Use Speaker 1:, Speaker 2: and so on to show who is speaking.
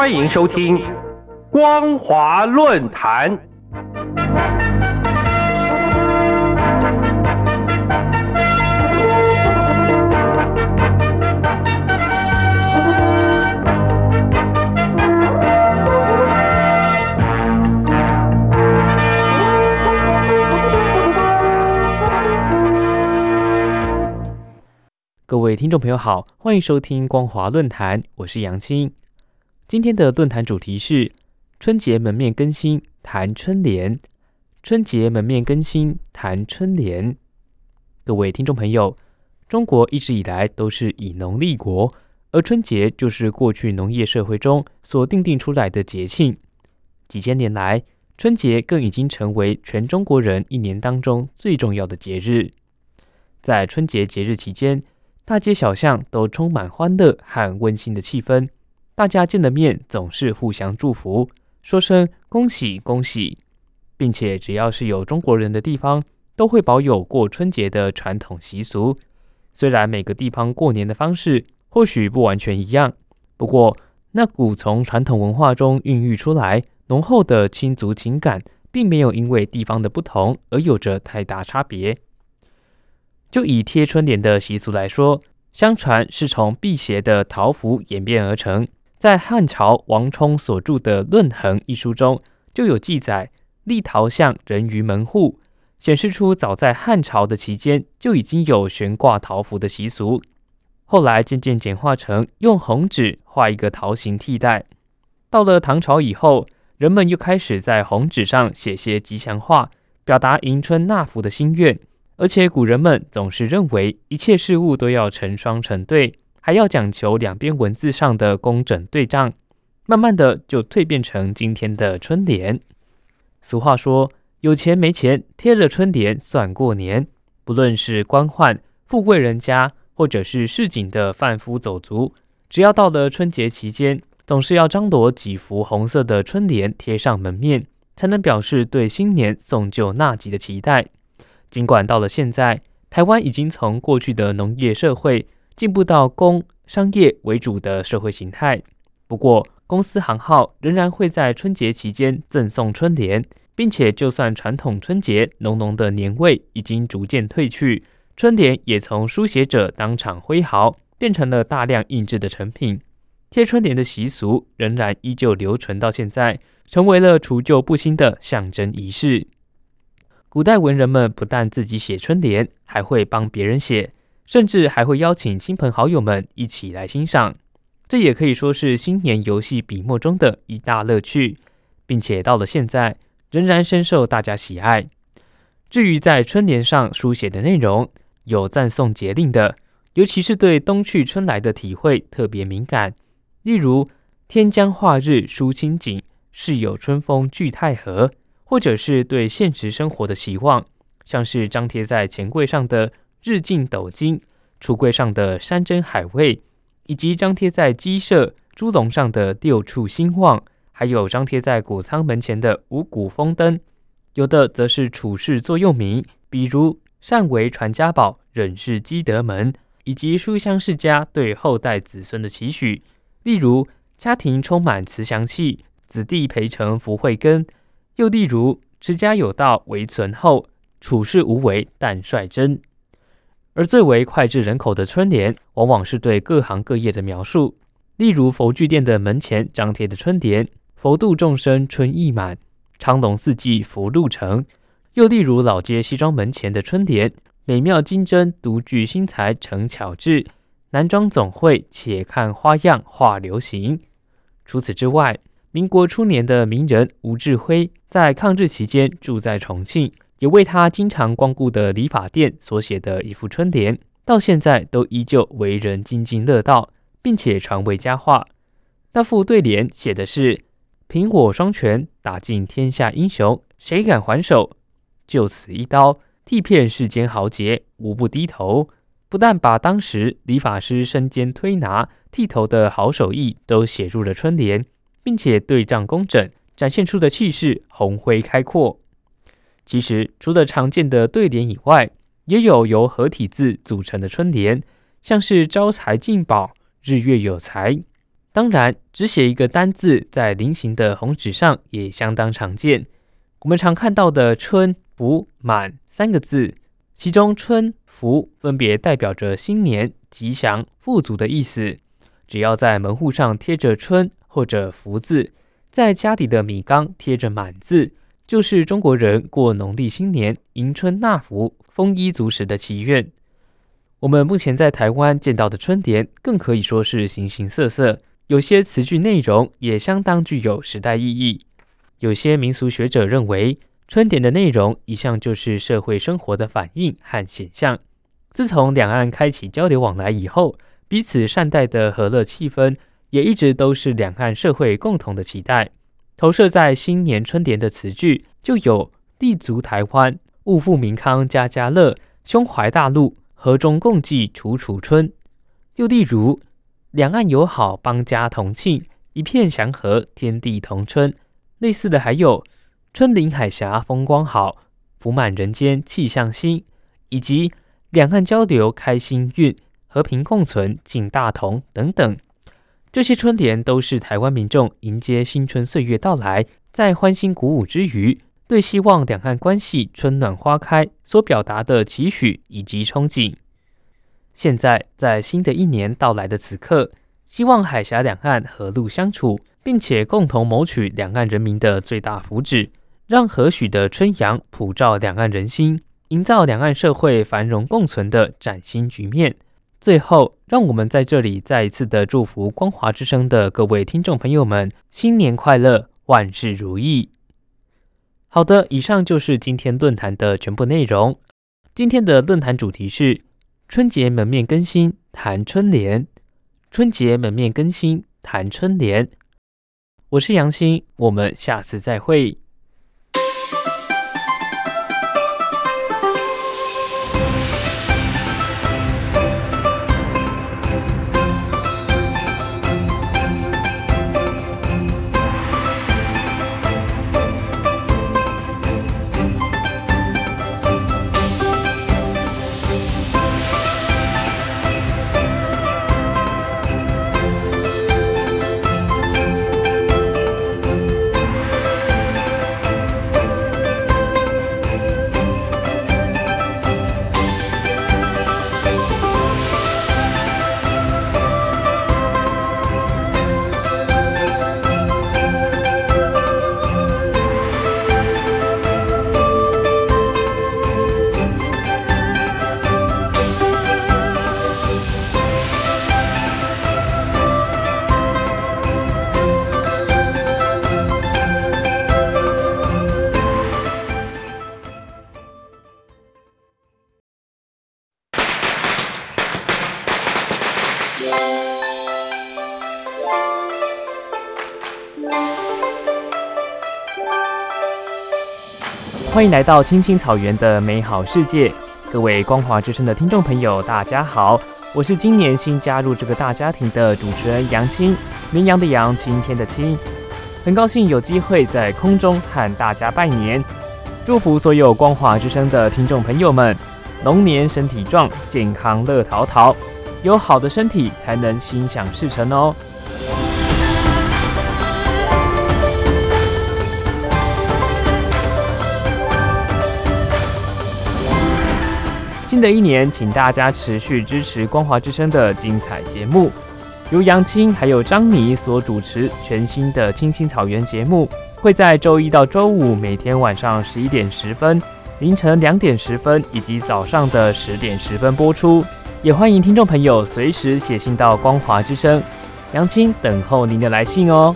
Speaker 1: 欢迎收听《光华论坛》。
Speaker 2: 各位听众朋友好，欢迎收听光华论坛，我是杨青。今天的论坛主题是春节门面更新，谈春联。春节门面更新，谈春联。各位听众朋友，中国一直以来都是以农立国，而春节就是过去农业社会中所定定出来的节庆。几千年来，春节更已经成为全中国人一年当中最重要的节日。在春节节日期间，大街小巷都充满欢乐和温馨的气氛，大家见了面总是互相祝福，说声恭喜恭喜，并且只要是有中国人的地方，都会保有过春节的传统习俗。虽然每个地方过年的方式或许不完全一样，不过那股从传统文化中孕育出来浓厚的亲族情感，并没有因为地方的不同而有着太大差别。就以贴春联的习俗来说，相传是从辟邪的桃符演变而成。在汉朝王充所著的《论衡》一书中，就有记载立桃像人于门户，显示出早在汉朝的期间就已经有悬挂桃符的习俗。后来渐渐简化成用红纸画一个桃形替代。到了唐朝以后，人们又开始在红纸上写些吉祥话，表达迎春纳福的心愿。而且古人们总是认为一切事物都要成双成对，还要讲求两边文字上的工整对仗，慢慢的就蜕变成今天的春联。俗话说，有钱没钱贴着春联算过年。不论是官宦、富贵人家，或者是市井的贩夫走卒，只要到了春节期间，总是要张罗几幅红色的春联贴上门面，才能表示对新年送旧纳吉的期待。尽管到了现在，台湾已经从过去的农业社会进步到工商业为主的社会形态，不过公司行号仍然会在春节期间赠送春联，并且就算传统春节浓浓的年味已经逐渐褪去，春联也从书写者当场挥毫变成了大量印制的成品。贴春联的习俗仍然依旧留存到现在，成为了除旧布新的象征仪式。古代文人们不但自己写春联，还会帮别人写，甚至还会邀请亲朋好友们一起来欣赏。这也可以说是新年游戏笔墨中的一大乐趣，并且到了现在仍然深受大家喜爱。至于在春联上书写的内容，有赞颂节令的，尤其是对冬去春来的体会特别敏感，例如“天将化日舒清景，世有春风聚太和”。或者是对现实生活的期望，像是张贴在钱柜上的“日进斗金”，橱柜上的“山珍海味”，以及张贴在鸡舍、猪笼上的“六畜兴旺”，还有张贴在谷仓门前的“五谷丰登”。有的则是处事座右铭，比如“善为传家宝，忍是积德门”，以及书香世家对后代子孙的期许，例如“家庭充满慈祥气，子弟培成福慧根”。又例如“持家有道为存厚，处事无为但率真”，而最为脍炙人口的春联，往往是对各行各业的描述。例如佛具店的门前张贴的春联：“佛度众生春意满，昌隆四季福禄成。”又例如老街西装门前的春联：“美妙金针独具新材成巧制，男装总会且看花样化流行。”除此之外，民国初年的名人吴志辉，在抗日期间住在重庆，也为他经常光顾的理发店所写的一副春联，到现在都依旧为人津津乐道，并且传为佳话。那副对联写的是：“凭我双拳打尽天下英雄，谁敢还手？就此一刀，剃遍世间豪杰，无不低头。”不但把当时理发师身兼推拿、剃头的好手艺都写入了春联。并且对仗工整，展现出的气势宏辉开阔。其实，除了常见的对联以外，也有由合体字组成的春联，像是“招财进宝”“日月有财”。当然，只写一个单字在菱形的红纸上也相当常见。我们常看到的“春补满”三个字，其中“春福”分别代表着新年吉祥、富足的意思。只要在门户上贴着“春”或者“福”字，在家里的米缸贴着“满”字，就是中国人过农历新年迎春纳福、丰衣足食的祈愿。我们目前在台湾见到的春联，更可以说是形形色色。有些词句内容也相当具有时代意义。有些民俗学者认为，春联的内容一向就是社会生活的反应和显象。自从两岸开启交流往来以后，彼此善待的和乐气氛，也一直都是两岸社会共同的期待。投射在新年春联的词句，就有“立足台湾，物富民康家家乐，胸怀大陆，和衷共济处处春”。又例如。两岸友好，邦家同庆，一片祥和，天地同春。类似的还有“春临海峡风光好，福满人间气象新”，以及“两岸交流开心运，和平共存敬大同”等等。这些春联都是台湾民众迎接新春岁月到来，在欢欣鼓舞之余，对希望两岸关系春暖花开所表达的期许以及憧憬。现在，在新的一年到来的此刻，希望海峡两岸和睦相处，并且共同谋取两岸人民的最大福祉，让和煦的春阳普照两岸人心，营造两岸社会繁荣共存的崭新局面。最后，让我们在这里再一次的祝福光华之声的各位听众朋友们新年快乐，万事如意。好的，以上就是今天论坛的全部内容。今天的论坛主题是。春节门面更新，谈春联。春节门面更新，谈春联。我是杨青，我们下次再会。欢迎来到青青草原的美好世界，各位光华之声的听众朋友，大家好，我是今年新加入这个大家庭的主持人杨青，绵羊的羊，晴天的青，很高兴有机会在空中和大家拜年，祝福所有光华之声的听众朋友们，龙年身体壮，健康乐淘淘，有好的身体才能心想事成哦。新的一年，请大家持续支持光华之声的精彩节目。由杨青还有张妮所主持全新的《青青草原》节目，会在周一到周五每天晚上十一点十分、凌晨两点十分以及早上的十点十分播出。也欢迎听众朋友随时写信到光华之声，杨青等候您的来信哦。